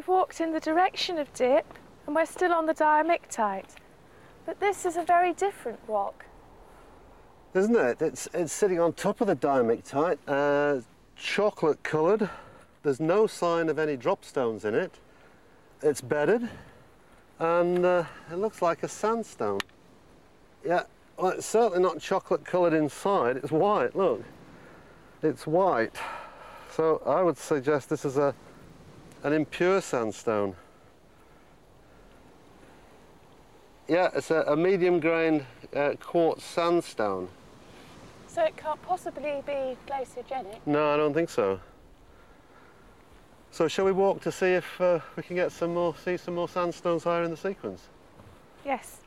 We've walked in the direction of dip and we're still on the diamictite. But this is a very different rock. Isn't it? It's, it's sitting on top of the diamictite, uh, chocolate coloured. There's no sign of any drop stones in it. It's bedded and uh, it looks like a sandstone. Yeah, well, it's certainly not chocolate coloured inside, it's white, look. It's white. So I would suggest this is a, an impure sandstone. Yeah, it's a, a medium grained uh, quartz sandstone. So it can't possibly be glaciogenic? No, I don't think so. So shall we walk to see if uh, we can get some more, see some more sandstones higher in the sequence? Yes.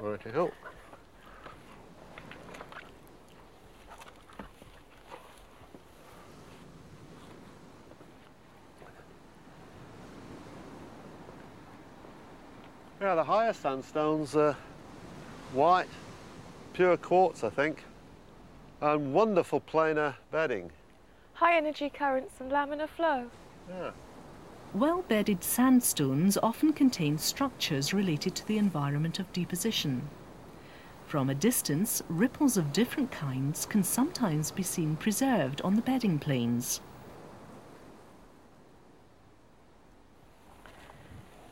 Righty ho. Yeah, the higher sandstones are white, pure quartz, I think, and wonderful planar bedding. High energy currents and laminar flow. Yeah. Well-bedded sandstones often contain structures related to the environment of deposition. From a distance, ripples of different kinds can sometimes be seen preserved on the bedding planes.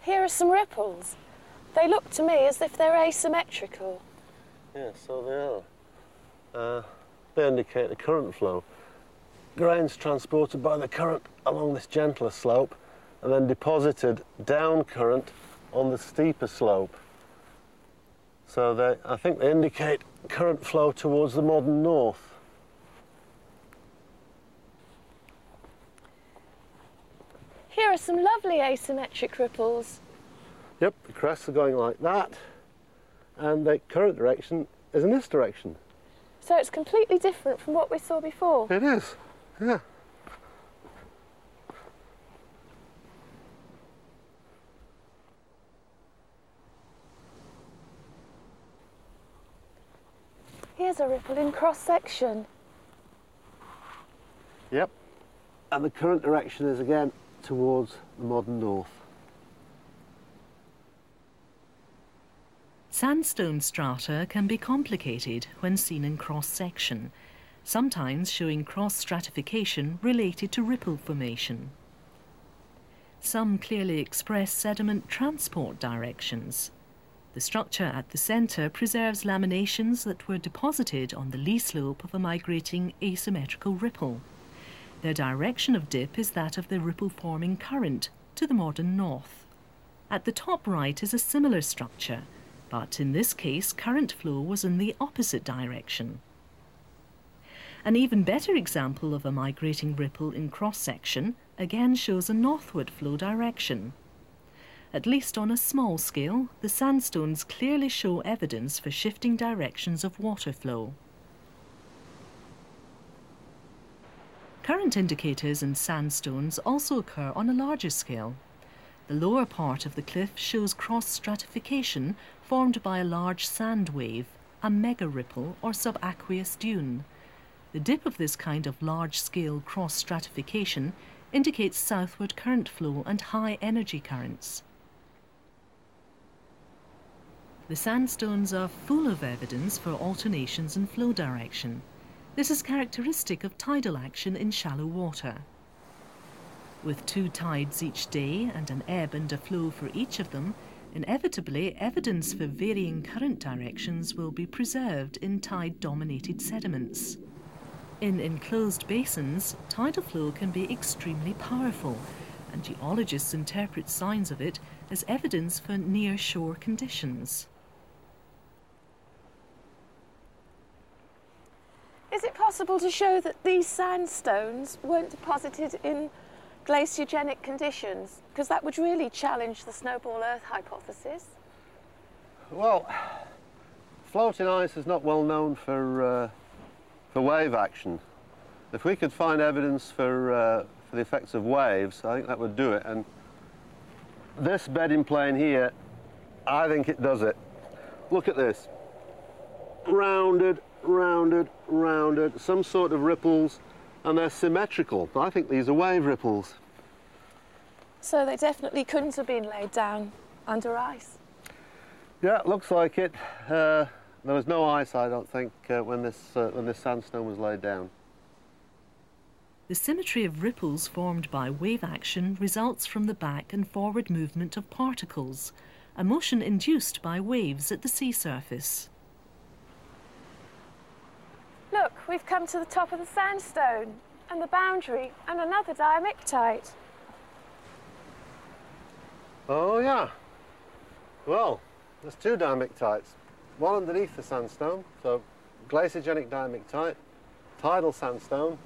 Here are some ripples. They look to me as if they're asymmetrical. Yeah, so they are. Uh, they indicate the current flow. Grains transported by the current along this gentler slope and then deposited down current on the steeper slope. So they, I think they indicate current flow towards the modern north. Here are some lovely asymmetric ripples. Yep, the crests are going like that, and the current direction is in this direction. So it's completely different from what we saw before. It is, yeah. Here's a ripple in cross section. Yep. And the current direction is again towards the modern north. Sandstone strata can be complicated when seen in cross-section, sometimes showing cross-stratification related to ripple formation. Some clearly express sediment transport directions. The structure at the centre preserves laminations that were deposited on the lee slope of a migrating asymmetrical ripple. Their direction of dip is that of the ripple-forming current to the modern north. At the top right is a similar structure, but in this case current flow was in the opposite direction. An even better example of a migrating ripple in cross-section again shows a northward flow direction. At least on a small scale, the sandstones clearly show evidence for shifting directions of water flow. Current indicators in sandstones also occur on a larger scale. The lower part of the cliff shows cross stratification formed by a large sand wave, a mega ripple or subaqueous dune. The dip of this kind of large scale cross stratification indicates southward current flow and high energy currents. The sandstones are full of evidence for alternations in flow direction. This is characteristic of tidal action in shallow water. With two tides each day and an ebb and a flow for each of them, inevitably evidence for varying current directions will be preserved in tide-dominated sediments. In enclosed basins, tidal flow can be extremely powerful, and geologists interpret signs of it as evidence for near-shore conditions. Is it possible to show that these sandstones weren't deposited in glaciogenic conditions? Because that would really challenge the snowball Earth hypothesis. Well, floating ice is not well known for, uh, for wave action. If we could find evidence for, uh, for the effects of waves, I think that would do it. And this bedding plane here, I think it does it. Look at this. Rounded, rounded, rounded, some sort of ripples, and they're symmetrical. I think these are wave ripples. So they definitely couldn't have been laid down under ice. Yeah, it looks like it. Uh, there was no ice, I don't think, uh, when this uh, when this sandstone was laid down. The symmetry of ripples formed by wave action results from the back and forward movement of particles, a motion induced by waves at the sea surface. Look, we've come to the top of the sandstone and the boundary and another diamictite. Oh yeah. Well, there's two diamictites. One underneath the sandstone, so glaciogenic diamictite, tidal sandstone,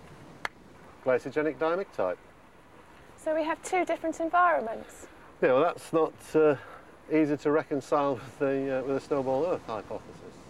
glaciogenic diamictite. So we have two different environments. Yeah, well that's not uh, easy to reconcile with the, uh, with the snowball Earth hypothesis.